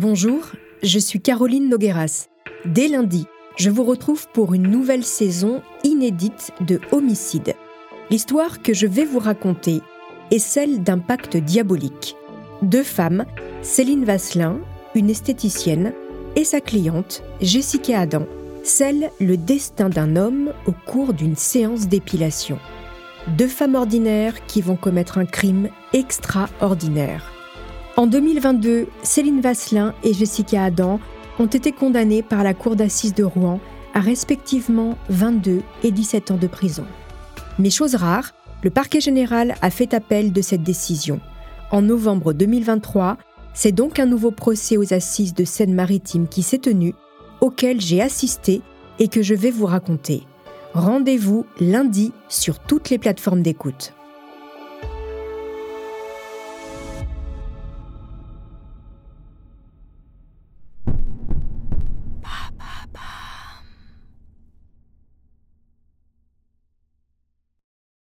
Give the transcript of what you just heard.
Bonjour, je suis Caroline Nogueras. Dès lundi, je vous retrouve pour une nouvelle saison inédite de Homicide. L'histoire que je vais vous raconter est celle d'un pacte diabolique. Deux femmes, Céline Vasselin, une esthéticienne, et sa cliente, Jessica Adam, scellent le destin d'un homme au cours d'une séance d'épilation. Deux femmes ordinaires qui vont commettre un crime extraordinaire. En 2022, Céline Vasselin et Jessica Adam ont été condamnées par la Cour d'assises de Rouen à respectivement 22 et 17 ans de prison. Mais chose rare, le parquet général a fait appel de cette décision. En novembre 2023, c'est donc un nouveau procès aux assises de Seine-Maritime qui s'est tenu, auquel j'ai assisté et que je vais vous raconter. Rendez-vous lundi sur toutes les plateformes d'écoute.